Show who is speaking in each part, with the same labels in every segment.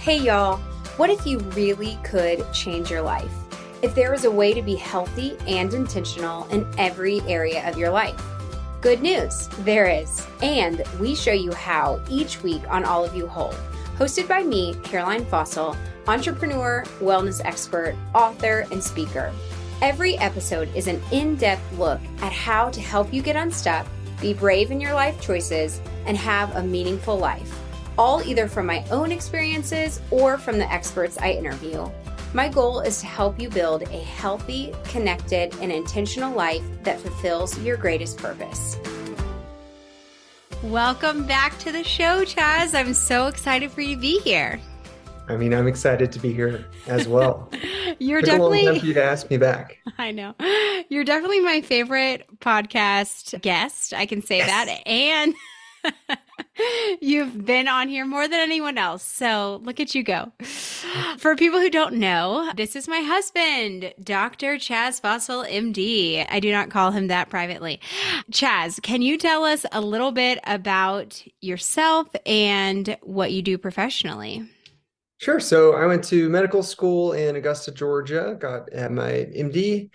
Speaker 1: Hey, y'all. What if you really could change your life? If there was a way to be healthy and intentional in every area of your life? Good news, there is. And we show you how each week on All of You Whole. Hosted by me, Caroline Fausel, entrepreneur, wellness expert, author, and speaker. Every episode is an in depth look at how to help you get unstuck, be brave in your life choices, and have a meaningful life all either from my own experiences or from the experts I interview. My goal is to help you build a healthy, connected, and intentional life that fulfills your greatest purpose. Welcome back to the show, Chaz. I'm so excited for you to be here.
Speaker 2: I mean, I'm excited to be here as well.
Speaker 1: You're Took definitely
Speaker 2: a long time for you to ask me back.
Speaker 1: I know. You're definitely my favorite podcast guest. I can say yes. that. And You've been on here more than anyone else. So look at you go. For people who don't know, this is my husband, Dr. Chaz Fausel, MD. I do not call him that privately. Chaz, can you tell us a little bit about yourself and what you do professionally?
Speaker 2: Sure. So I went to medical school in Augusta, Georgia, got my MD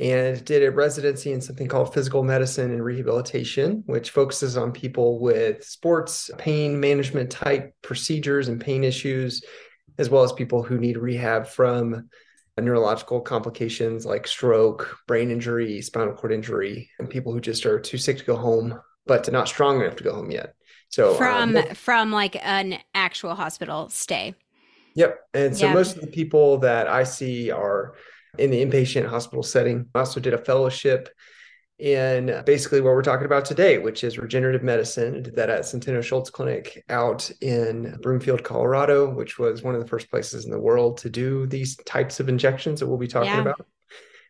Speaker 2: and did a residency in something called physical medicine and rehabilitation, which focuses on people with sports pain management type procedures and pain issues, as well as people who need rehab from neurological complications like stroke, brain injury, spinal cord injury, and people who just are too sick to go home, but not strong enough to go home yet. So
Speaker 1: from um, from like an actual hospital stay.
Speaker 2: Yep. And so yeah. most of the people that I see are in the inpatient hospital setting. I also did a fellowship in uh, basically what we're talking about today, which is regenerative medicine. I did that at Centeno Schultz Clinic out in Broomfield, Colorado, which was one of the first places in the world to do these types of injections that we'll be talking yeah. about.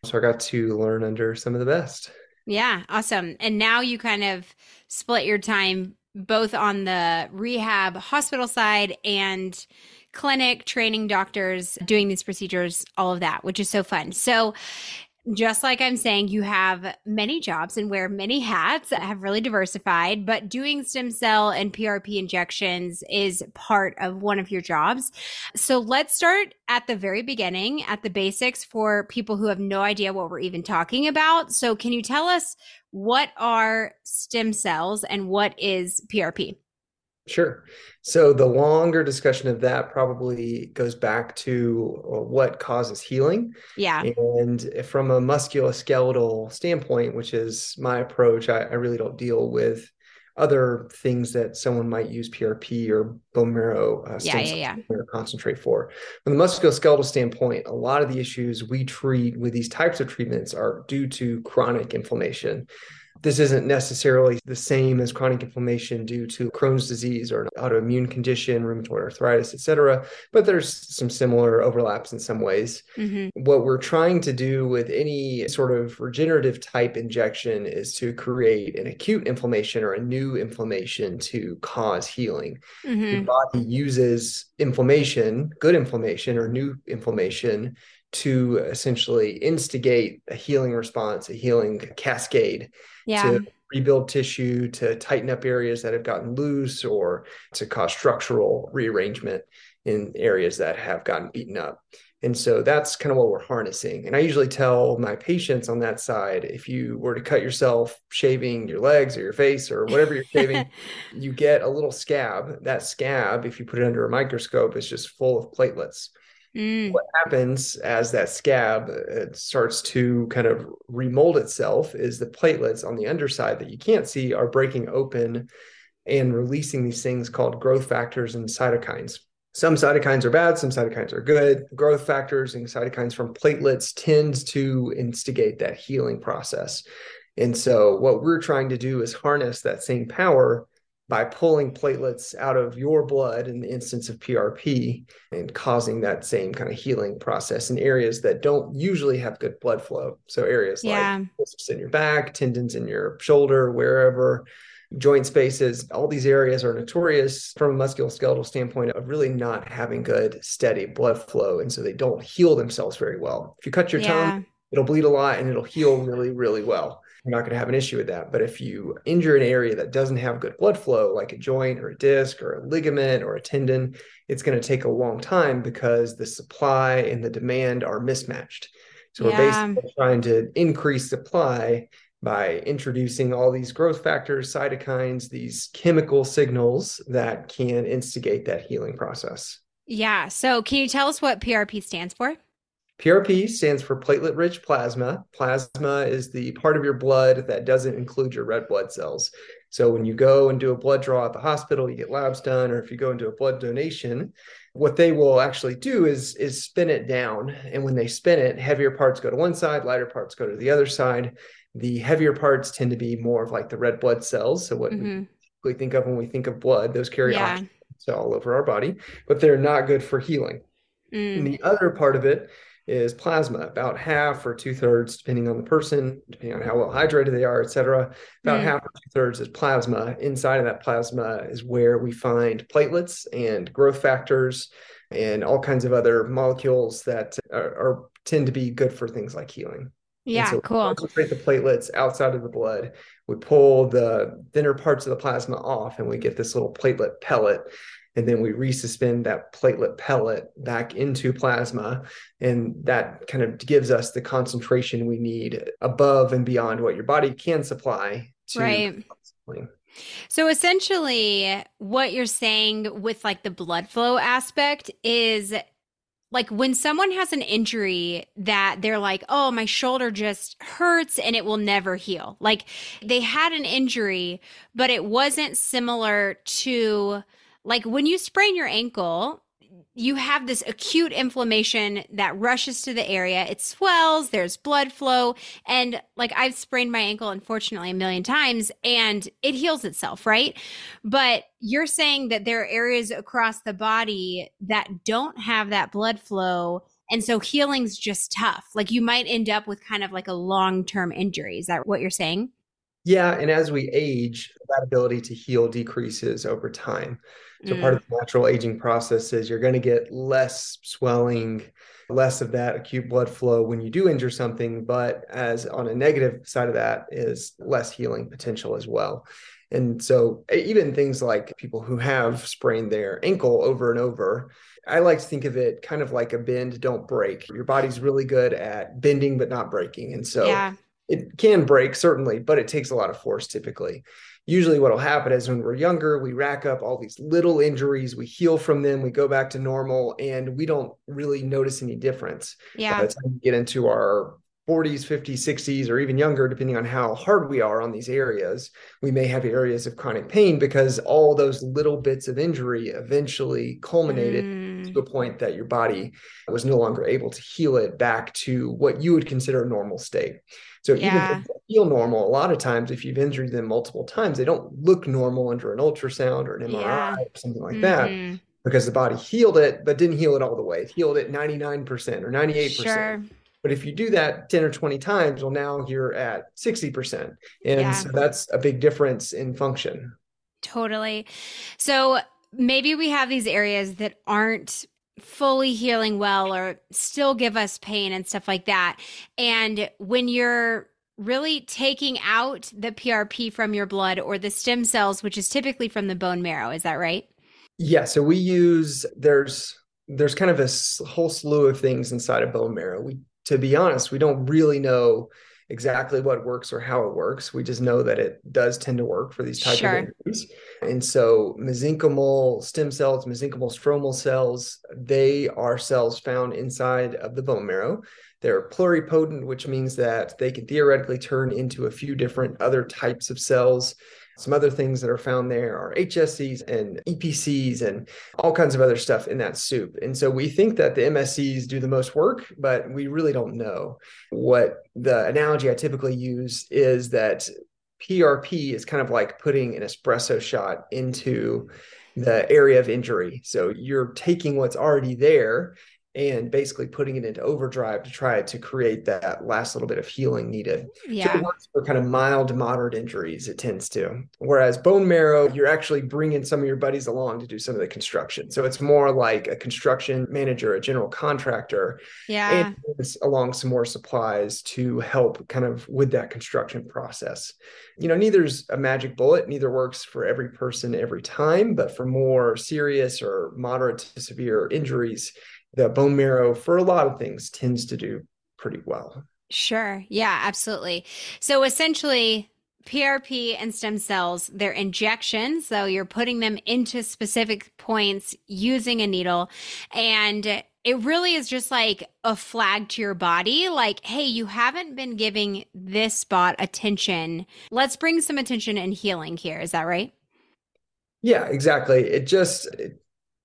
Speaker 2: So I got to learn under some of the best.
Speaker 1: Yeah, awesome. And now you kind of split your time both on the rehab hospital side and clinic, training doctors, doing these procedures, all of that, which is so fun. So, just like I'm saying, you have many jobs and wear many hats, that have really diversified, but doing stem cell and PRP injections is part of one of your jobs. So let's start at the very beginning, at the basics for people who have no idea what we're even talking about. So, can you tell us what are stem cells and what is PRP?
Speaker 2: Sure. So the longer discussion of that probably goes back to uh, what causes healing.
Speaker 1: Yeah.
Speaker 2: And from a musculoskeletal standpoint, which is my approach, I, I really don't deal with other things that someone might use PRP or bone marrow uh,
Speaker 1: yeah, yeah, yeah.
Speaker 2: concentrate for. From the musculoskeletal standpoint, a lot of the issues we treat with these types of treatments are due to chronic inflammation. This isn't necessarily the same as chronic inflammation due to Crohn's disease or an autoimmune condition, rheumatoid arthritis, et cetera, but there's some similar overlaps in some ways. Mm-hmm. What we're trying to do with any sort of regenerative type injection is to create an acute inflammation or a new inflammation to cause healing. Mm-hmm. The body uses inflammation, good inflammation or new inflammation to essentially instigate a healing response, a healing cascade
Speaker 1: yeah.
Speaker 2: to rebuild tissue, to tighten up areas that have gotten loose, or to cause structural rearrangement in areas that have gotten beaten up. And so that's kind of what we're harnessing. And I usually tell my patients on that side if you were to cut yourself shaving your legs or your face or whatever you're shaving, you get a little scab. That scab, if you put it under a microscope, is just full of platelets. Mm. What happens as that scab uh, starts to kind of remold itself is the platelets on the underside that you can't see are breaking open and releasing these things called growth factors and cytokines. Some cytokines are bad, some cytokines are good. Growth factors and cytokines from platelets tend to instigate that healing process. And so, what we're trying to do is harness that same power by pulling platelets out of your blood in the instance of PRP and causing that same kind of healing process in areas that don't usually have good blood flow. So areas yeah. like in your back, tendons in your shoulder, wherever, joint spaces, all these areas are notorious from a musculoskeletal standpoint of really not having good steady blood flow. And so they don't heal themselves very well. If you cut your yeah. tongue, it'll bleed a lot and it'll heal really, really well you're not going to have an issue with that. But if you injure an area that doesn't have good blood flow, like a joint or a disc or a ligament or a tendon, it's going to take a long time because the supply and the demand are mismatched. So yeah. we're basically trying to increase supply by introducing all these growth factors, cytokines, these chemical signals that can instigate that healing process.
Speaker 1: Yeah. So, can you tell us what PRP stands for?
Speaker 2: PRP stands for platelet rich plasma. Plasma is the part of your blood that doesn't include your red blood cells. So, when you go and do a blood draw at the hospital, you get labs done, or if you go into a blood donation, what they will actually do is is spin it down and when they spin it heavier parts go to one side lighter parts go to the other side the heavier parts tend to be more of like the red blood cells. So what mm-hmm. we think of when we think of blood, those carry yeah. oxygen all over our body, but they're not good for healing. Mm. And the other part of it is plasma, about half or two thirds, depending on the person, depending on how well hydrated they are, et cetera. About mm. half or two thirds is plasma. Inside of that plasma is where we find platelets and growth factors and all kinds of other molecules that are, are tend to be good for things like healing.
Speaker 1: Yeah, so cool.
Speaker 2: Concentrate the platelets outside of the blood. We pull the thinner parts of the plasma off, and we get this little platelet pellet. And then we resuspend that platelet pellet back into plasma, and that kind of gives us the concentration we need above and beyond what your body can supply.
Speaker 1: right. So essentially, what you're saying with like the blood flow aspect is like when someone has an injury that they're like, oh, my shoulder just hurts and it will never heal. Like they had an injury, but it wasn't similar to like when you sprain your ankle, you have this acute inflammation that rushes to the area. It swells, there's blood flow. And like I've sprained my ankle, unfortunately, a million times and it heals itself, right? But you're saying that there are areas across the body that don't have that blood flow. And so healing's just tough. Like you might end up with kind of like a long term injury. Is that what you're saying?
Speaker 2: Yeah. And as we age, that ability to heal decreases over time. So mm. part of the natural aging process is you're going to get less swelling, less of that acute blood flow when you do injure something, but as on a negative side of that is less healing potential as well. And so even things like people who have sprained their ankle over and over, I like to think of it kind of like a bend, don't break. Your body's really good at bending but not breaking. And so yeah. It can break certainly, but it takes a lot of force typically usually what will happen is when we're younger, we rack up all these little injuries, we heal from them, we go back to normal, and we don't really notice any difference.
Speaker 1: Yeah. By the
Speaker 2: time we get into our 40s, 50s, 60s, or even younger, depending on how hard we are on these areas, we may have areas of chronic pain because all those little bits of injury eventually culminated mm. To a point that your body was no longer able to heal it back to what you would consider a normal state. So yeah. even if they feel normal, a lot of times if you've injured them multiple times, they don't look normal under an ultrasound or an MRI yeah. or something like mm-hmm. that because the body healed it, but didn't heal it all the way. It healed it 99% or 98%. Sure. But if you do that 10 or 20 times, well, now you're at 60%. And yeah. so that's a big difference in function.
Speaker 1: Totally. So maybe we have these areas that aren't fully healing well or still give us pain and stuff like that. And when you're really taking out the PRP from your blood or the stem cells, which is typically from the bone marrow, is that right?
Speaker 2: Yeah. So we use, there's, there's kind of a whole slew of things inside of bone marrow. We, to be honest, we don't really know exactly what works or how it works. We just know that it does tend to work for these types sure. of injuries. And so mesenchymal stem cells, mesenchymal stromal cells, they are cells found inside of the bone marrow. They're pluripotent, which means that they can theoretically turn into a few different other types of cells. Some other things that are found there are HSCs and EPCs and all kinds of other stuff in that soup. And so we think that the MSCs do the most work, but we really don't know. What the analogy I typically use is that PRP is kind of like putting an espresso shot into the area of injury. So you're taking what's already there and basically putting it into overdrive to try to create that last little bit of healing needed.
Speaker 1: Yeah.
Speaker 2: So it works for kind of mild to moderate injuries, it tends to. Whereas bone marrow, you're actually bringing some of your buddies along to do some of the construction. So it's more like a construction manager, a general contractor,
Speaker 1: yeah.
Speaker 2: and along some more supplies to help kind of with that construction process. You know, neither's a magic bullet, neither works for every person every time, but for more serious or moderate to severe injuries, the bone marrow for a lot of things tends to do pretty well.
Speaker 1: Sure. Yeah, absolutely. So essentially, PRP and stem cells, they're injections. So you're putting them into specific points using a needle. And it really is just like a flag to your body like, hey, you haven't been giving this spot attention. Let's bring some attention and healing here. Is that right?
Speaker 2: Yeah, exactly. It just, it,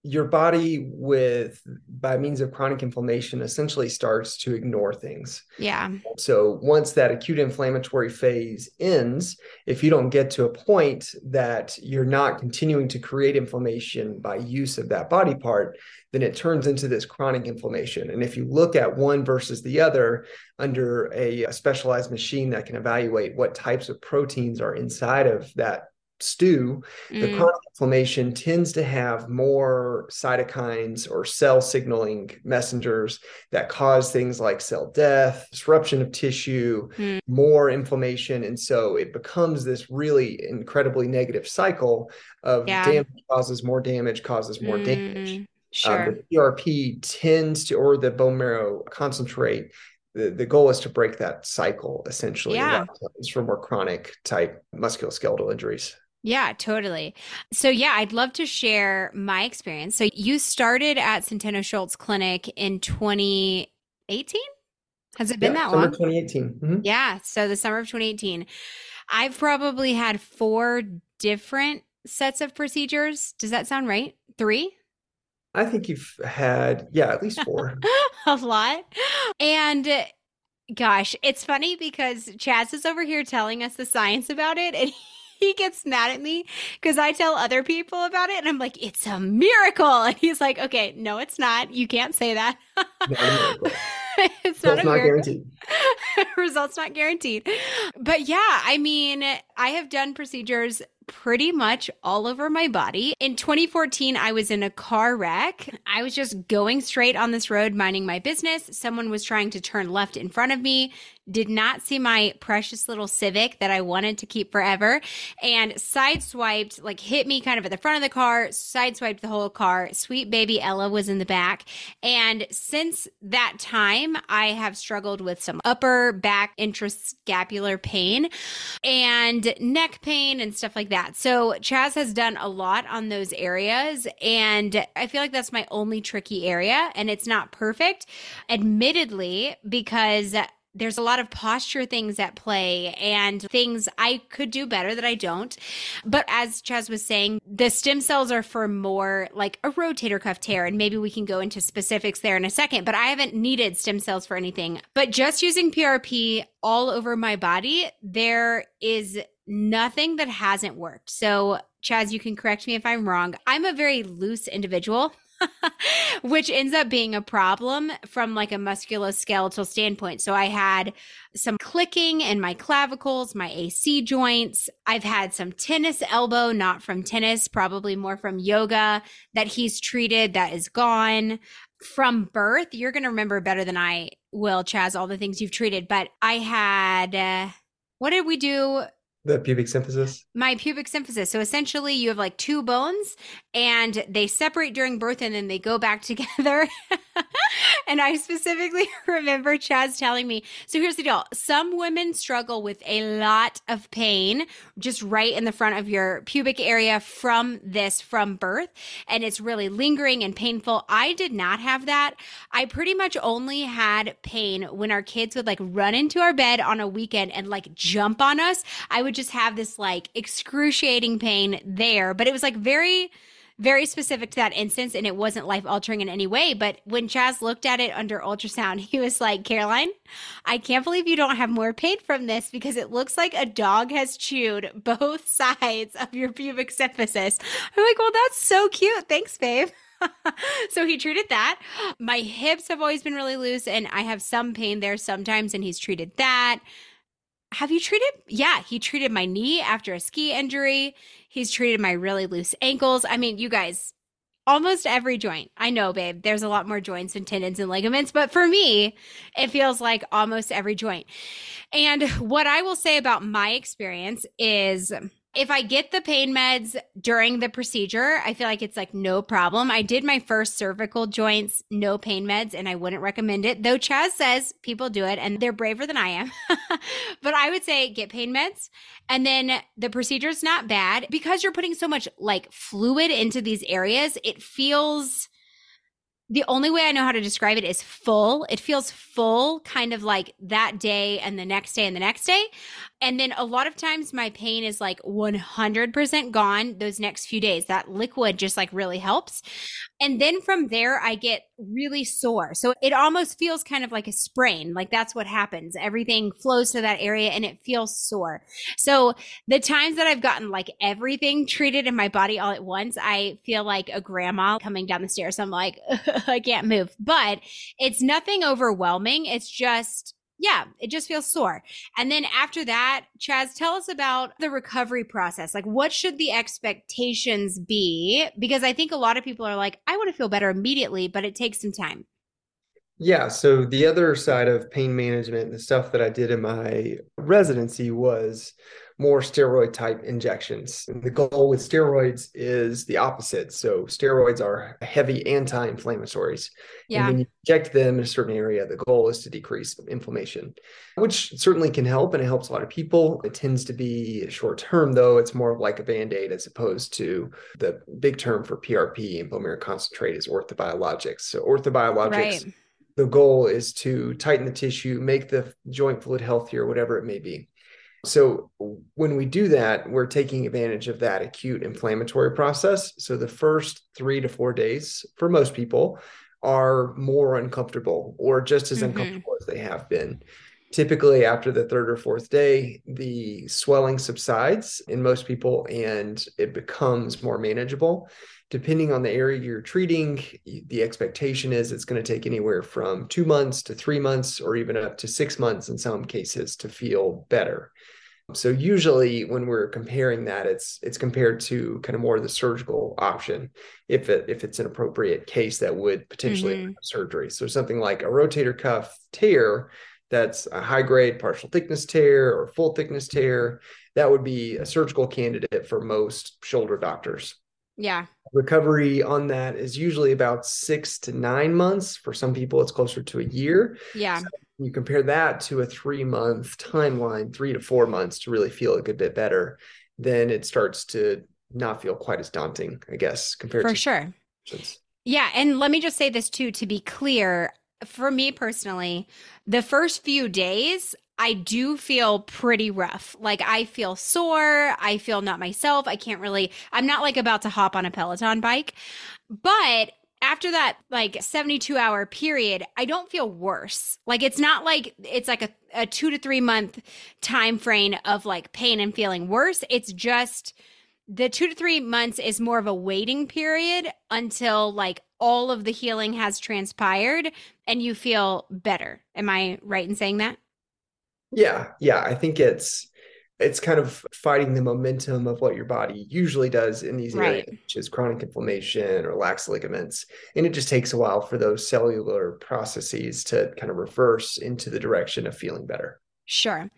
Speaker 2: your body with by means of chronic inflammation essentially starts to ignore things.
Speaker 1: Yeah.
Speaker 2: So once that acute inflammatory phase ends, if you don't get to a point that you're not continuing to create inflammation by use of that body part, then it turns into this chronic inflammation. And if you look at one versus the other under a, a specialized machine that can evaluate what types of proteins are inside of that stew, mm. the chronic inflammation tends to have more cytokines or cell signaling messengers that cause things like cell death, disruption of tissue, mm. more inflammation. And so it becomes this really incredibly negative cycle of yeah. damage causes more damage, causes more mm. damage.
Speaker 1: Sure.
Speaker 2: Um, the PRP tends to, or the bone marrow concentrate the, the goal is to break that cycle essentially
Speaker 1: yeah.
Speaker 2: for more chronic type musculoskeletal injuries.
Speaker 1: Yeah, totally. So, yeah, I'd love to share my experience. So, you started at Centeno Schultz Clinic in 2018? Has it been
Speaker 2: yeah,
Speaker 1: that
Speaker 2: summer
Speaker 1: long?
Speaker 2: 2018. Mm-hmm.
Speaker 1: Yeah, so the summer of 2018. I've probably had four different sets of procedures. Does that sound right? Three?
Speaker 2: I think you've had, yeah, at least four.
Speaker 1: a lot. And gosh, it's funny because Chaz is over here telling us the science about it. And he gets mad at me because I tell other people about it and I'm like, it's a miracle. And he's like, okay, no, it's not. You can't say that. it's not, a not guaranteed. Results not guaranteed. But yeah, I mean, I have done procedures pretty much all over my body. In 2014, I was in a car wreck. I was just going straight on this road, minding my business. Someone was trying to turn left in front of me did not see my precious little Civic that I wanted to keep forever and sideswiped, like hit me kind of at the front of the car, sideswiped the whole car. Sweet baby Ella was in the back. And since that time, I have struggled with some upper back interscapular pain and neck pain and stuff like that. So Chaz has done a lot on those areas. And I feel like that's my only tricky area. And it's not perfect, admittedly, because there's a lot of posture things at play and things I could do better that I don't. But as Chaz was saying, the stem cells are for more like a rotator cuff tear. And maybe we can go into specifics there in a second, but I haven't needed stem cells for anything. But just using PRP all over my body, there is nothing that hasn't worked. So, Chaz, you can correct me if I'm wrong. I'm a very loose individual. which ends up being a problem from like a musculoskeletal standpoint. So I had some clicking in my clavicles, my AC joints. I've had some tennis elbow, not from tennis, probably more from yoga that he's treated that is gone. From birth, you're going to remember better than I will, Chaz, all the things you've treated. But I had, uh, what did we do?
Speaker 2: The pubic symphysis?
Speaker 1: My pubic symphysis. So essentially, you have like two bones and they separate during birth and then they go back together. and I specifically remember Chaz telling me so here's the deal some women struggle with a lot of pain just right in the front of your pubic area from this from birth. And it's really lingering and painful. I did not have that. I pretty much only had pain when our kids would like run into our bed on a weekend and like jump on us. I would just have this like excruciating pain there, but it was like very very specific to that instance and it wasn't life altering in any way. But when Chaz looked at it under ultrasound, he was like, Caroline, I can't believe you don't have more pain from this because it looks like a dog has chewed both sides of your pubic symphysis. I'm like, well, that's so cute. Thanks, babe. so he treated that. My hips have always been really loose and I have some pain there sometimes and he's treated that. Have you treated? Yeah, he treated my knee after a ski injury. He's treated my really loose ankles. I mean, you guys, almost every joint. I know, babe, there's a lot more joints and tendons and ligaments, but for me, it feels like almost every joint. And what I will say about my experience is if I get the pain meds during the procedure, I feel like it's like no problem. I did my first cervical joints, no pain meds, and I wouldn't recommend it. Though Chaz says people do it and they're braver than I am. but I would say get pain meds. And then the procedure's not bad because you're putting so much like fluid into these areas. It feels the only way I know how to describe it is full. It feels full, kind of like that day and the next day and the next day. And then a lot of times my pain is like 100% gone those next few days. That liquid just like really helps. And then from there, I get really sore. So it almost feels kind of like a sprain. Like that's what happens. Everything flows to that area and it feels sore. So the times that I've gotten like everything treated in my body all at once, I feel like a grandma coming down the stairs. I'm like, I can't move, but it's nothing overwhelming. It's just yeah, it just feels sore. And then after that, Chaz, tell us about the recovery process. Like, what should the expectations be? Because I think a lot of people are like, I want to feel better immediately, but it takes some time.
Speaker 2: Yeah. So, the other side of pain management, the stuff that I did in my residency was more steroid type injections. And the goal with steroids is the opposite. So steroids are heavy anti-inflammatories. Yeah. And when you inject them in a certain area, the goal is to decrease inflammation, which certainly can help and it helps a lot of people. It tends to be short term though. It's more of like a band-aid as opposed to the big term for PRP and bone marrow concentrate is orthobiologics. So orthobiologics right the goal is to tighten the tissue, make the joint fluid healthier, whatever it may be. So when we do that, we're taking advantage of that acute inflammatory process. So the first three to four days for most people are more uncomfortable or just as mm-hmm. uncomfortable as they have been. Typically, after the third or fourth day, the swelling subsides in most people and it becomes more manageable. Depending on the area you're treating, the expectation is it's going to take anywhere from two months to three months or even up to six months in some cases to feel better. So usually when we're comparing that, it's it's compared to kind of more of the surgical option if it if it's an appropriate case that would potentially mm-hmm. surgery. So something like a rotator cuff tear that's a high grade partial thickness tear or full thickness tear, that would be a surgical candidate for most shoulder doctors.
Speaker 1: Yeah.
Speaker 2: Recovery on that is usually about six to nine months. For some people, it's closer to a year.
Speaker 1: Yeah. So
Speaker 2: you compare that to a three month timeline, three to four months to really feel a good bit better, then it starts to not feel quite as daunting, I guess, compared
Speaker 1: for
Speaker 2: to
Speaker 1: sure. Yeah. And let me just say this too, to be clear, for me personally, the first few days, I do feel pretty rough. Like I feel sore. I feel not myself. I can't really, I'm not like about to hop on a Peloton bike, but after that like 72 hour period i don't feel worse. Like it's not like it's like a, a two to three month time frame of like pain and feeling worse. It's just the two to three months is more of a waiting period until like all of the healing has transpired and you feel better. Am i right in saying that?
Speaker 2: Yeah yeah i think it's it's kind of fighting the momentum of what your body usually does in these right. areas, which is chronic inflammation or lax ligaments. And it just takes a while for those cellular processes to kind of reverse into the direction of feeling better.
Speaker 1: Sure.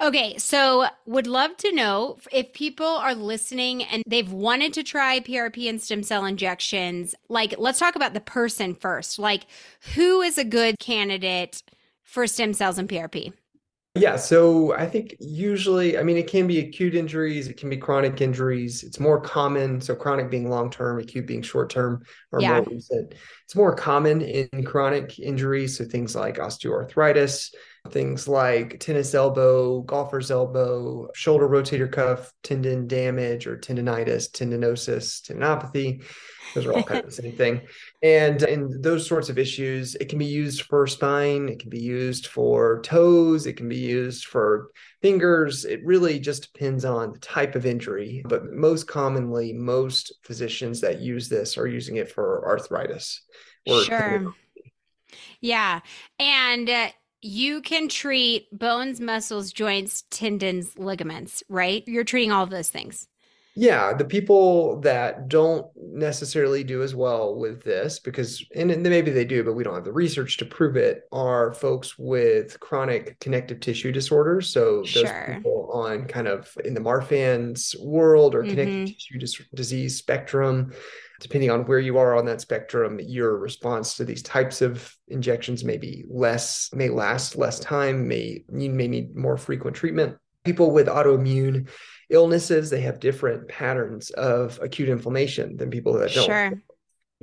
Speaker 1: Okay. So, would love to know if people are listening and they've wanted to try PRP and stem cell injections. Like, let's talk about the person first. Like, who is a good candidate for stem cells and PRP?
Speaker 2: Yeah, so I think usually, I mean, it can be acute injuries, it can be chronic injuries. It's more common. So chronic being long term, acute being short term, or yeah. more recent. It's more common in chronic injuries. So things like osteoarthritis, things like tennis elbow, golfer's elbow, shoulder rotator cuff tendon damage or tendonitis, tendinosis, tendinopathy. Those are all kind of the same thing. And in those sorts of issues, it can be used for spine, it can be used for toes, it can be used for fingers. It really just depends on the type of injury. But most commonly, most physicians that use this are using it for arthritis.
Speaker 1: sure. Yeah. And uh, you can treat bones, muscles, joints, tendons, ligaments, right? You're treating all of those things.
Speaker 2: Yeah, the people that don't necessarily do as well with this, because, and maybe they do, but we don't have the research to prove it, are folks with chronic connective tissue disorders. So those sure. people on kind of in the Marfan's world or connective mm-hmm. tissue dis- disease spectrum, depending on where you are on that spectrum, your response to these types of injections may be less, may last less time, may you may need more frequent treatment. People with autoimmune illnesses, they have different patterns of acute inflammation than people that don't.
Speaker 1: Sure.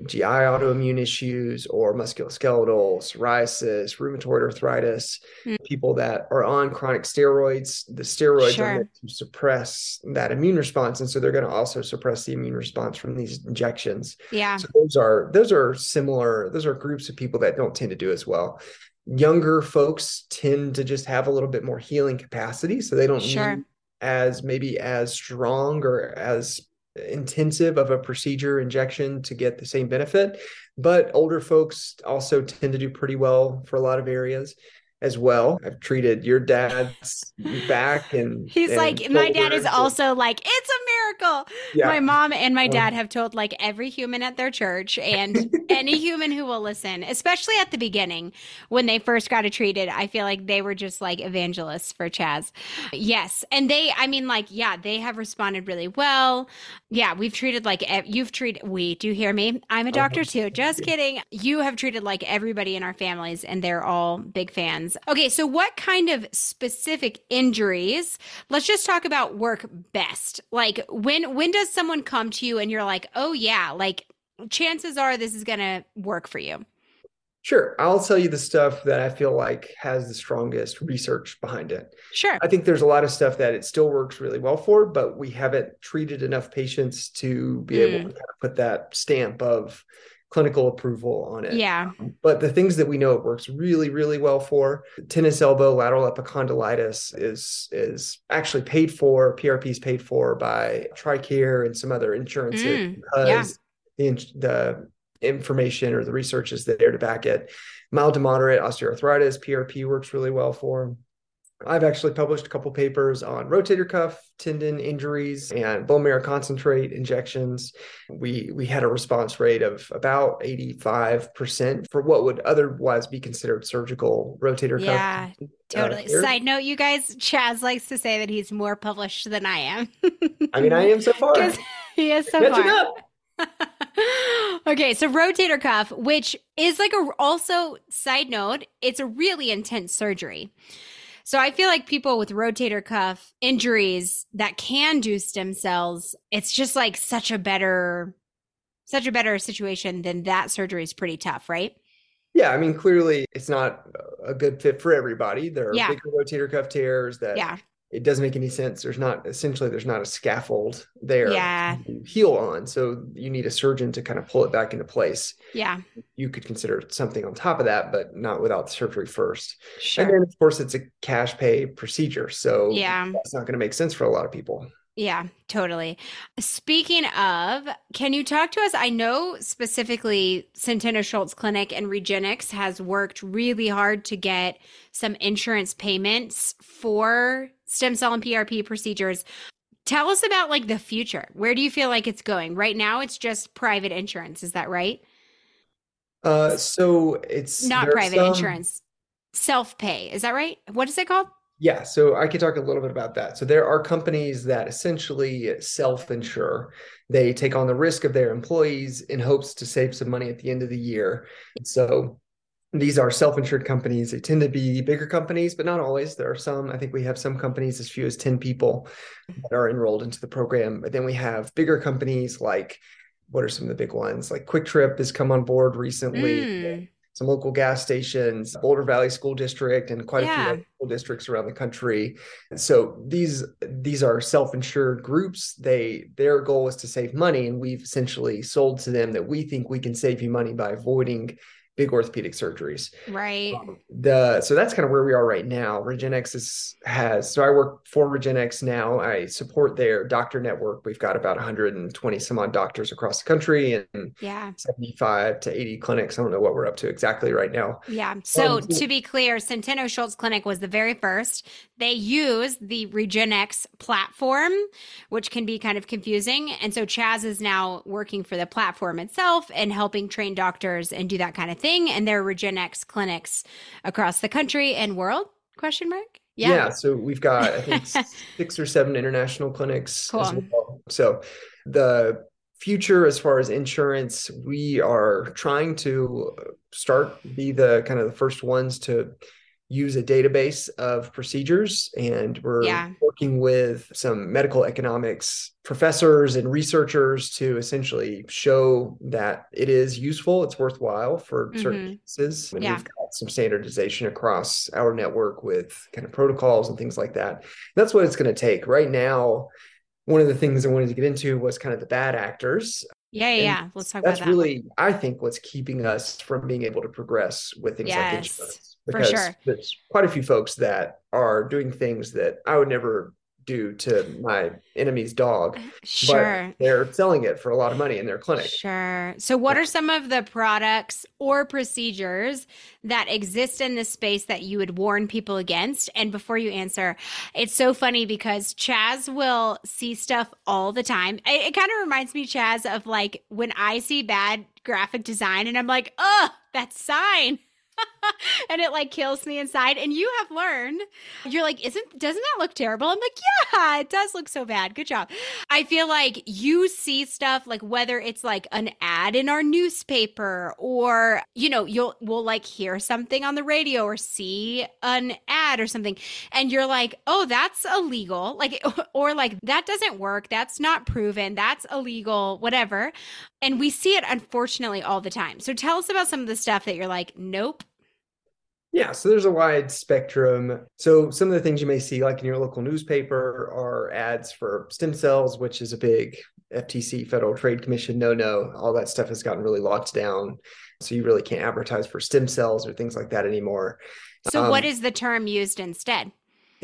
Speaker 2: GI autoimmune issues or musculoskeletal, psoriasis, rheumatoid arthritis, mm. people that are on chronic steroids, the steroids sure. are meant to suppress that immune response. And so they're going to also suppress the immune response from these injections.
Speaker 1: Yeah.
Speaker 2: So those are those are similar, those are groups of people that don't tend to do as well. Younger folks tend to just have a little bit more healing capacity. So they don't sure. need as maybe as strong or as intensive of a procedure injection to get the same benefit. But older folks also tend to do pretty well for a lot of areas as well. I've treated your dad's back and
Speaker 1: he's
Speaker 2: and
Speaker 1: like my dad is also like it's a miracle. Yeah. My mom and my uh-huh. dad have told like every human at their church and any human who will listen, especially at the beginning when they first got it treated. I feel like they were just like evangelists for Chaz. Yes, and they I mean like yeah, they have responded really well. Yeah, we've treated like you've treated we do you hear me? I'm a doctor uh-huh. too. Just kidding. You have treated like everybody in our families and they're all big fans Okay, so what kind of specific injuries? Let's just talk about work best. Like when when does someone come to you and you're like, "Oh yeah, like chances are this is going to work for you."
Speaker 2: Sure. I'll tell you the stuff that I feel like has the strongest research behind it.
Speaker 1: Sure.
Speaker 2: I think there's a lot of stuff that it still works really well for, but we haven't treated enough patients to be mm. able to kind of put that stamp of clinical approval on it.
Speaker 1: Yeah.
Speaker 2: But the things that we know it works really, really well for tennis elbow, lateral epicondylitis is is actually paid for. PRP is paid for by TRICARE and some other insurances mm, because yeah. the the information or the research is there to back it. Mild to moderate osteoarthritis, PRP works really well for. I've actually published a couple papers on rotator cuff tendon injuries and bone marrow concentrate injections. We we had a response rate of about 85% for what would otherwise be considered surgical rotator
Speaker 1: yeah, cuff. Yeah, uh, totally. Side note, you guys, Chaz likes to say that he's more published than I am.
Speaker 2: I mean, I am so far.
Speaker 1: he is so Catching far. Up. okay, so rotator cuff, which is like a also side note, it's a really intense surgery. So I feel like people with rotator cuff injuries that can do stem cells, it's just like such a better such a better situation than that surgery is pretty tough, right?
Speaker 2: Yeah, I mean, clearly it's not a good fit for everybody. There are yeah. bigger rotator cuff tears that
Speaker 1: yeah
Speaker 2: it doesn't make any sense. There's not essentially there's not a scaffold there
Speaker 1: yeah.
Speaker 2: heal on. So you need a surgeon to kind of pull it back into place.
Speaker 1: Yeah.
Speaker 2: You could consider something on top of that, but not without the surgery first.
Speaker 1: Sure.
Speaker 2: And then of course it's a cash pay procedure. So
Speaker 1: yeah,
Speaker 2: that's not going to make sense for a lot of people.
Speaker 1: Yeah, totally. Speaking of, can you talk to us? I know specifically Centeno Schultz Clinic and Regenexx has worked really hard to get some insurance payments for stem cell and PRP procedures. Tell us about like the future. Where do you feel like it's going? Right now it's just private insurance, is that right?
Speaker 2: Uh so it's
Speaker 1: not private some... insurance. Self-pay. Is that right? What is it called?
Speaker 2: Yeah, so I could talk a little bit about that. So there are companies that essentially self-insure. They take on the risk of their employees in hopes to save some money at the end of the year. So these are self-insured companies. They tend to be bigger companies, but not always. There are some. I think we have some companies as few as 10 people that are enrolled into the program. But then we have bigger companies like what are some of the big ones? Like QuikTrip has come on board recently. Mm some local gas stations, Boulder Valley School District, and quite
Speaker 1: Yeah.
Speaker 2: a few other school districts around the country. So these these are self-insured groups. They their goal is to save money, and we've essentially sold to them that we think we can save you money by avoiding big orthopedic surgeries.
Speaker 1: Right.
Speaker 2: Um, the so that's kind of where we are right now. Regenexx is, has so I work for Regenexx now. I support their doctor network. We've got about 120 some odd doctors across the country and
Speaker 1: Yeah.
Speaker 2: 75 to 80 clinics. I don't know what we're up to exactly right now.
Speaker 1: Yeah. So
Speaker 2: Um,
Speaker 1: to be clear, Centeno Schultz Clinic was the very first. They use the Regenexx platform, which can be kind of confusing. And so Chaz is now working for the platform itself and helping train doctors and do that kind of thing. And there are Regenexx clinics across the country and world? Question mark?
Speaker 2: Yeah. yeah. so we've got I think six or seven international clinics as
Speaker 1: Cool.
Speaker 2: well. So the future as far as insurance, we are trying to start be the kind of the first ones to use a database of procedures and we're
Speaker 1: Yeah.
Speaker 2: working with some medical economics professors and researchers to essentially show that it is useful it's worthwhile for certain
Speaker 1: Mhm.
Speaker 2: cases and
Speaker 1: Yeah.
Speaker 2: we've got some standardization across our network with kind of protocols and things like that that's what it's going to take right now one of the things i wanted to get into was kind of the bad actors
Speaker 1: Yeah. Yeah.
Speaker 2: And
Speaker 1: yeah. Let's talk
Speaker 2: that's
Speaker 1: about that.
Speaker 2: really i think what's keeping us from being able to progress with things like
Speaker 1: Yes,
Speaker 2: insurance
Speaker 1: for sure.
Speaker 2: there's quite a few folks that are doing things that i would never do to my enemy's dog uh,
Speaker 1: Sure.
Speaker 2: but they're selling it for a lot of money in their clinic
Speaker 1: Sure. So, what are some of the products or procedures that exist in this space that you would warn people against? And before you answer, it's so funny because Chaz will see stuff all the time. It, it kind of reminds me, Chaz, of like when I see bad graphic design and I'm like, oh, that sign. and it like kills me inside. And you have learned, you're like, isn't, doesn't that look terrible? I'm like, yeah, it does look so bad. Good job. I feel like you see stuff like whether it's like an ad in our newspaper or, you know, you'll, we'll like hear something on the radio or see an ad or something. And you're like, oh, that's illegal. Like, or like, that doesn't work. That's not proven. That's illegal, whatever. And we see it unfortunately all the time. So tell us about some of the stuff that you're like, nope.
Speaker 2: Yeah, so there's a wide spectrum. So some of the things you may see, like in your local newspaper, are ads for stem cells, which is a big FTC, Federal Trade Commission no-no. All that stuff has gotten really locked down. So you really can't advertise for stem cells or things like that anymore.
Speaker 1: So what
Speaker 2: Um,
Speaker 1: is the term used instead?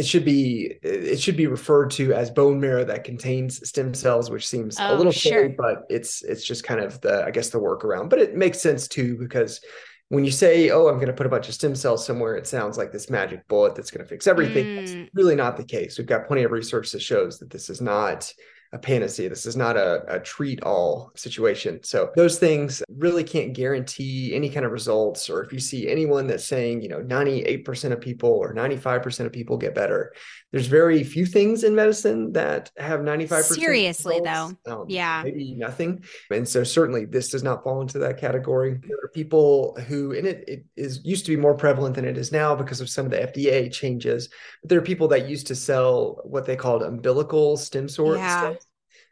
Speaker 2: It should be it should be referred to as bone marrow that contains stem cells, which seems a
Speaker 1: Oh,
Speaker 2: little
Speaker 1: sure.
Speaker 2: silly, but it's it's just kind of the I guess the workaround. But it makes sense too because when you say, "Oh, I'm going to put a bunch of stem cells somewhere," it sounds like this magic bullet that's going to fix everything. That's
Speaker 1: Mm.
Speaker 2: really not the case. We've got plenty of research that shows that this is not a panacea. This is not a, a treat all situation. So those things really can't guarantee any kind of results. Or if you see anyone that's saying, you know, 98% of people or 95% of people get better, there's very few things in medicine that have 95%.
Speaker 1: Seriously,
Speaker 2: results. Um,
Speaker 1: Yeah.
Speaker 2: Maybe nothing. And so certainly this does not fall into that category. There are people who, and it, it is used to be more prevalent than it is now because of some of the FDA changes. But there are people that used to sell what they called umbilical stem sort
Speaker 1: Yeah.
Speaker 2: cells.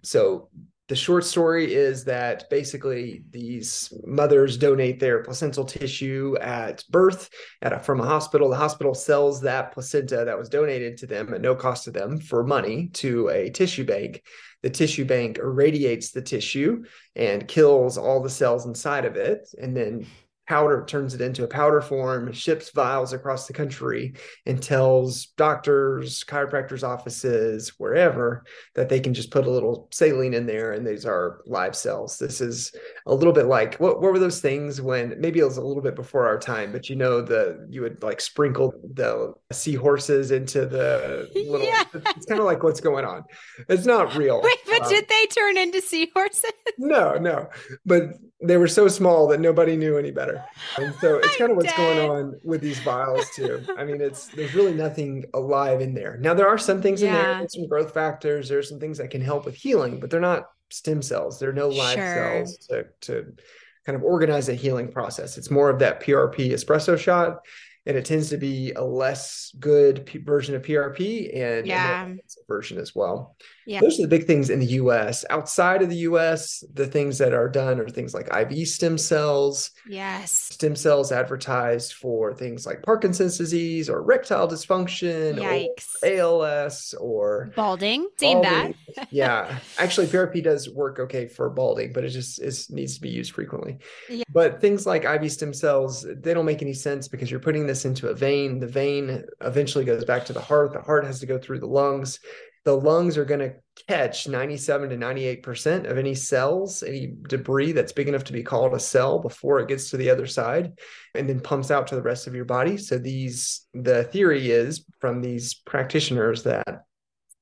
Speaker 2: So the short story is that basically these mothers donate their placental tissue at birth at a, from a hospital. The hospital sells that placenta that was donated to them at no cost to them for money to a tissue bank. The tissue bank irradiates the tissue and kills all the cells inside of it, and then powder turns it into a powder form, ships vials across the country, and tells doctors, chiropractors' offices, wherever that they can just put a little saline in there and these are live cells. This is a little bit like what what were those things when maybe it was a little bit before our time, but you know the you would like sprinkle the seahorses into the little
Speaker 1: Yeah.
Speaker 2: it's kind of like what's going on. It's not real.
Speaker 1: Wait, but
Speaker 2: Um,
Speaker 1: did they turn into seahorses?
Speaker 2: no, no. But they were so small that nobody knew any better. And so it's kind of what's
Speaker 1: dead.
Speaker 2: going on with these vials too. I mean, it's there's really nothing alive in there. Now there are some things in there, there's some growth factors, there's some things that can help with healing, but they're not stem cells. There are no live
Speaker 1: Sure.
Speaker 2: cells to to kind of organize a healing process. It's more of that PRP espresso shot. And it tends to be a less good P- version of PRP and a
Speaker 1: Yeah.
Speaker 2: expensive version as well.
Speaker 1: Yeah.
Speaker 2: Those are the big things in the US. Outside of the US, the things that are done are things like IV stem cells.
Speaker 1: Yes.
Speaker 2: Stem cells advertised for things like Parkinson's disease or erectile dysfunction
Speaker 1: Yikes.
Speaker 2: or ALS or
Speaker 1: Balding. Seen that.
Speaker 2: balding. yeah. Actually, therapy does work okay for balding, but it just is, needs to be used frequently.
Speaker 1: Yeah.
Speaker 2: But things like IV stem cells, they don't make any sense because you're putting this into a vein. The vein eventually goes back to the heart. The heart has to go through the lungs the lungs are going to catch 97 to 98% of any cells, any debris that's big enough to be called a cell before it gets to the other side and then pumps out to the rest of your body. So these the theory is from these practitioners that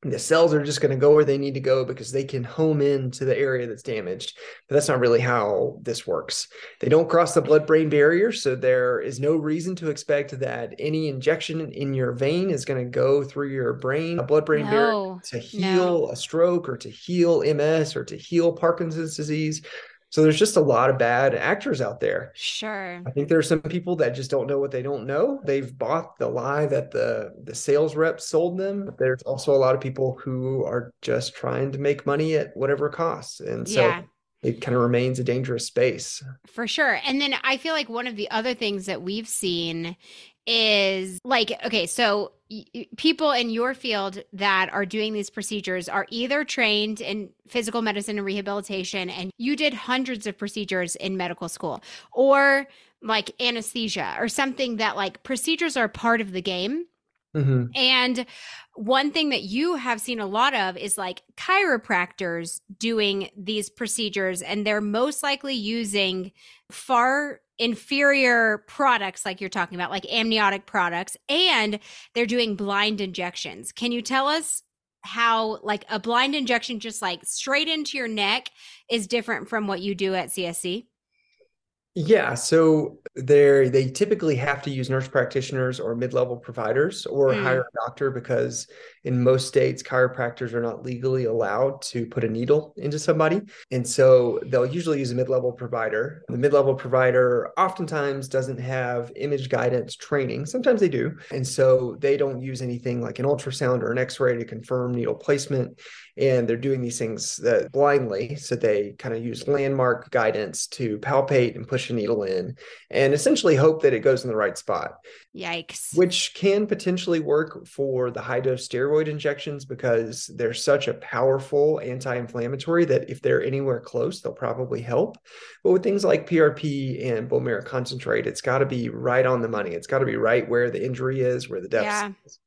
Speaker 2: the cells are just going to go where they need to go because they can home in to the area that's damaged. But that's not really how this works. They don't cross the blood brain barrier. So there is no reason to expect that any injection in your vein is going to go through your brain, a blood brain
Speaker 1: No,
Speaker 2: barrier to heal
Speaker 1: no.
Speaker 2: a stroke or to heal MS or to heal Parkinson's disease. So there's just a lot of bad actors out there.
Speaker 1: Sure.
Speaker 2: I think there are some people that just don't know what they don't know. They've bought the lie that the the sales reps sold them. But there's also a lot of people who are just trying to make money at whatever costs. And so
Speaker 1: Yeah.
Speaker 2: It kind of remains a dangerous space.
Speaker 1: For sure. And then I feel like one of the other things that we've seen is like, okay, so people in your field that are doing these procedures are either trained in physical medicine and rehabilitation, and you did hundreds of procedures in medical school, or like anesthesia or something that like procedures are part of the game.
Speaker 2: Mhm.
Speaker 1: And one thing that you have seen a lot of is like chiropractors doing these procedures, and they're most likely using far inferior products, like you're talking about, like amniotic products, and they're doing blind injections. Can you tell us how, like, a blind injection just like straight into your neck is different from what you do at CSC?
Speaker 2: Yeah, so they they typically have to use nurse practitioners or mid-level providers or
Speaker 1: Mm.
Speaker 2: hire a doctor because in most states chiropractors are not legally allowed to put a needle into somebody. And so they'll usually use a mid-level provider. The mid-level provider oftentimes doesn't have image guidance training. Sometimes they do. And so they don't use anything like an ultrasound or an x-ray to confirm needle placement and they're doing these things that blindly. So they kind of use landmark guidance to palpate and push a needle in and essentially hope that it goes in the right spot.
Speaker 1: Yikes.
Speaker 2: which can potentially work for the high dose steroid injections because they're such a powerful anti-inflammatory that if they're anywhere close they'll probably help. But with things like PRP and bone marrow concentrate it's got to be right on the money. It's got to be right where the injury is where the depth
Speaker 1: Yeah.
Speaker 2: is.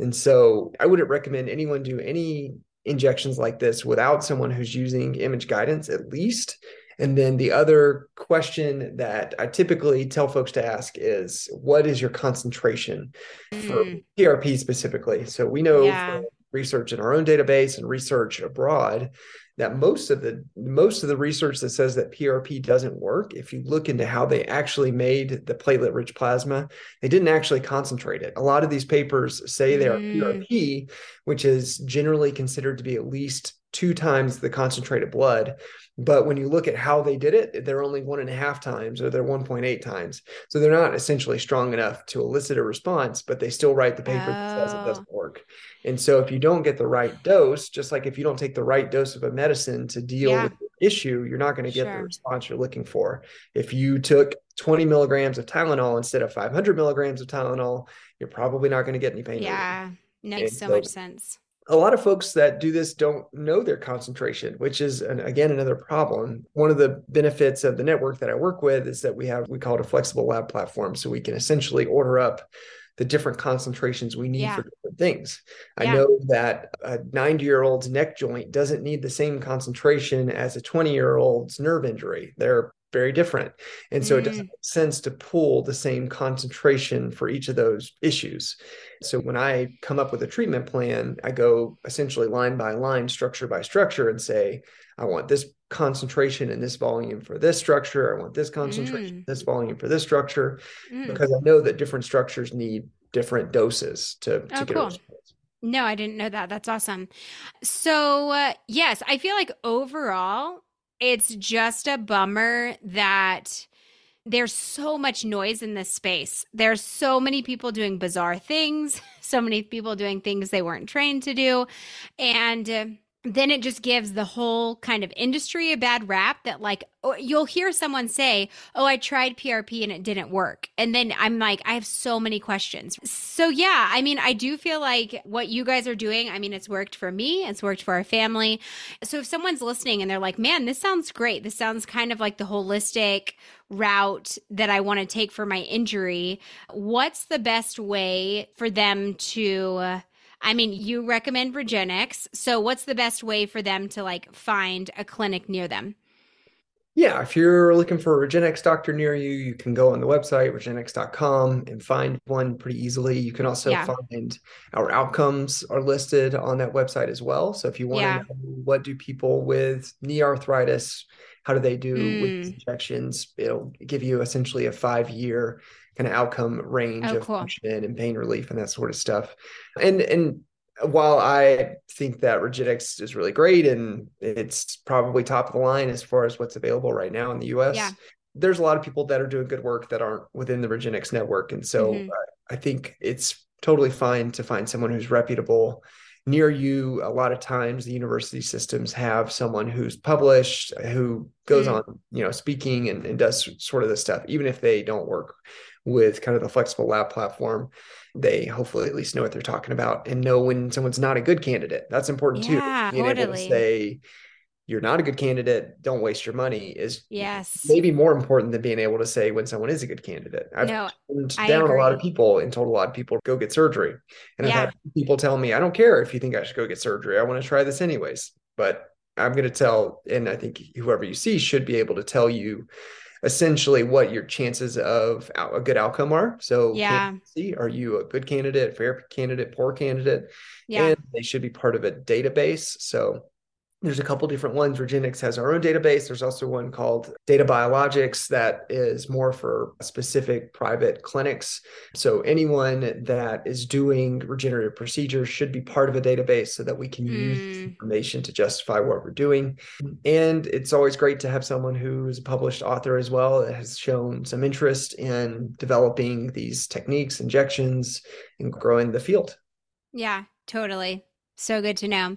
Speaker 2: And so I wouldn't recommend anyone do any injections like this without someone who's using image guidance at least. And then the other question that I typically tell folks to ask is what is your concentration for
Speaker 1: Mm.
Speaker 2: PRP specifically? So we know
Speaker 1: Yeah.
Speaker 2: research in our own database and research abroad that most of the most of the research that says that PRP doesn't work, if you look into how they actually made the platelet rich plasma, they didn't actually concentrate it. A lot of these papers say they are
Speaker 1: Mm.
Speaker 2: PRP, which is generally considered to be at least two times the concentrated blood. But when you look at how they did it, they're only one and a half times or they're 1.8 times. So they're not essentially strong enough to elicit a response, but they still write the paper that says it
Speaker 1: Oh.
Speaker 2: doesn't work. And so if you don't get the right dose, just like if you don't take the right dose of a medicine to deal
Speaker 1: Yeah.
Speaker 2: with the issue, you're not going to get
Speaker 1: Sure.
Speaker 2: the response you're looking for. If you took 20 milligrams of Tylenol instead of 500 milligrams of Tylenol, you're probably not going to get any pain relief.
Speaker 1: Yeah. Makes so
Speaker 2: so-
Speaker 1: much sense.
Speaker 2: A lot of folks that do this don't know their concentration, which is an, again another problem. One of the benefits of the network that I work with is that we have we call it a flexible lab platform, so we can essentially order up the different concentrations we need
Speaker 1: Yeah.
Speaker 2: for different things. I know that a 90 year old's neck joint doesn't need the same concentration as a 20 year old's nerve injury. They're very different. And so it doesn't
Speaker 1: Mm.
Speaker 2: make sense to pull the same concentration for each of those issues. So when I come up with a treatment plan, I go essentially line by line, structure by structure, and say, I want this concentration and this volume for this structure. I want this concentration,
Speaker 1: Mm.
Speaker 2: this volume for this structure,
Speaker 1: Mm.
Speaker 2: because I know that different structures need different doses to, to
Speaker 1: Oh,
Speaker 2: get
Speaker 1: cool. No, I didn't know that. That's awesome. So, uh, yes, I feel like overall, it's just a bummer that there's so much noise in this space. There's so many people doing bizarre things, so many people doing things they weren't trained to do. And uh, then it just gives the whole kind of industry a bad rap that like oh, you'll hear someone say oh i tried prp and it didn't work. And then i'm like i have so many questions. So yeah i mean i do feel like what you guys are doing i mean it's worked for me it's worked for our family. So if someone's listening and they're like man this sounds great. This sounds kind of like the holistic route that i want to take for my injury what's the best way for them to I mean, you recommend Regenexx. So what's the best way for them to like find a clinic near them?
Speaker 2: Yeah, if you're looking for a Regenexx doctor near you, you can go on the website, regenexx.com, and find one pretty easily. You can also yeah. find our outcomes are listed on that website as well. So if you want yeah. to know what do people with knee arthritis, how do they do mm. with injections, it'll give you essentially a five year kind of outcome range oh, of cool. function and pain relief and that sort of stuff. And and while I think that Regenexx is really great and it's probably top of the line as far as what's available right now in the US, yeah. there's a lot of people that are doing good work that aren't within the Regenexx network. And so mm-hmm. uh, I think it's totally fine to find someone who's reputable near you a lot of times the university systems have someone who's published who goes mm-hmm. on you know speaking and, and does sort of this stuff even if they don't work with kind of the flexible lab platform, they hopefully at least know what they're talking about and know when someone's not a good candidate. That's important yeah, too. Being totally. able to say you're not a good candidate, don't waste your money is
Speaker 1: yes
Speaker 2: maybe more important than being able to say when someone is a good candidate. I've no, turned down a lot of people and told a lot of people go get surgery. And yeah. I've had people tell me, I don't care if you think I should go get surgery. I want to try this anyways. But I'm going to tell, and I think whoever you see should be able to tell you essentially what your chances of a good outcome are. So
Speaker 1: yeah,
Speaker 2: see, are you a good candidate, fair candidate, poor candidate? Yeah, and they should be part of a database. So there's a couple different ones. Regenexx has our own database. There's also one called Data Biologics that is more for specific private clinics. So anyone that is doing regenerative procedures should be part of a database so that we can mm. use information to justify what we're doing. And it's always great to have someone who is a published author as well that has shown some interest in developing these techniques, injections, and growing the field.
Speaker 1: Yeah, totally. So good to know.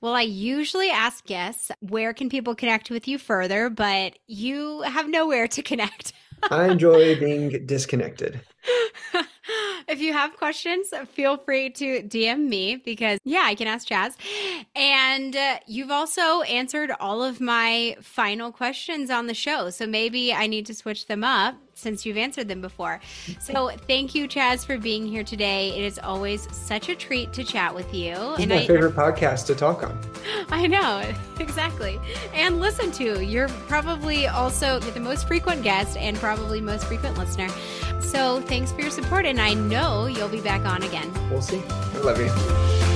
Speaker 1: Well, I usually ask guests, where can people connect with you further? But you have nowhere to connect.
Speaker 2: I enjoy being disconnected.
Speaker 1: if you have questions, feel free to DM me because, yeah, I can ask Chaz. And uh, you've also answered all of my final questions on the show. So maybe I need to switch them up since you've answered them before. So thank you, Chaz, for being here today. It is always such a treat to chat with you.
Speaker 2: It's and my I, favorite podcast to talk on.
Speaker 1: I know, exactly. And listen to. You're probably also the most frequent guest and probably most frequent listener. So thanks for your support, and I know you'll be back on again.
Speaker 2: We'll see. I love you.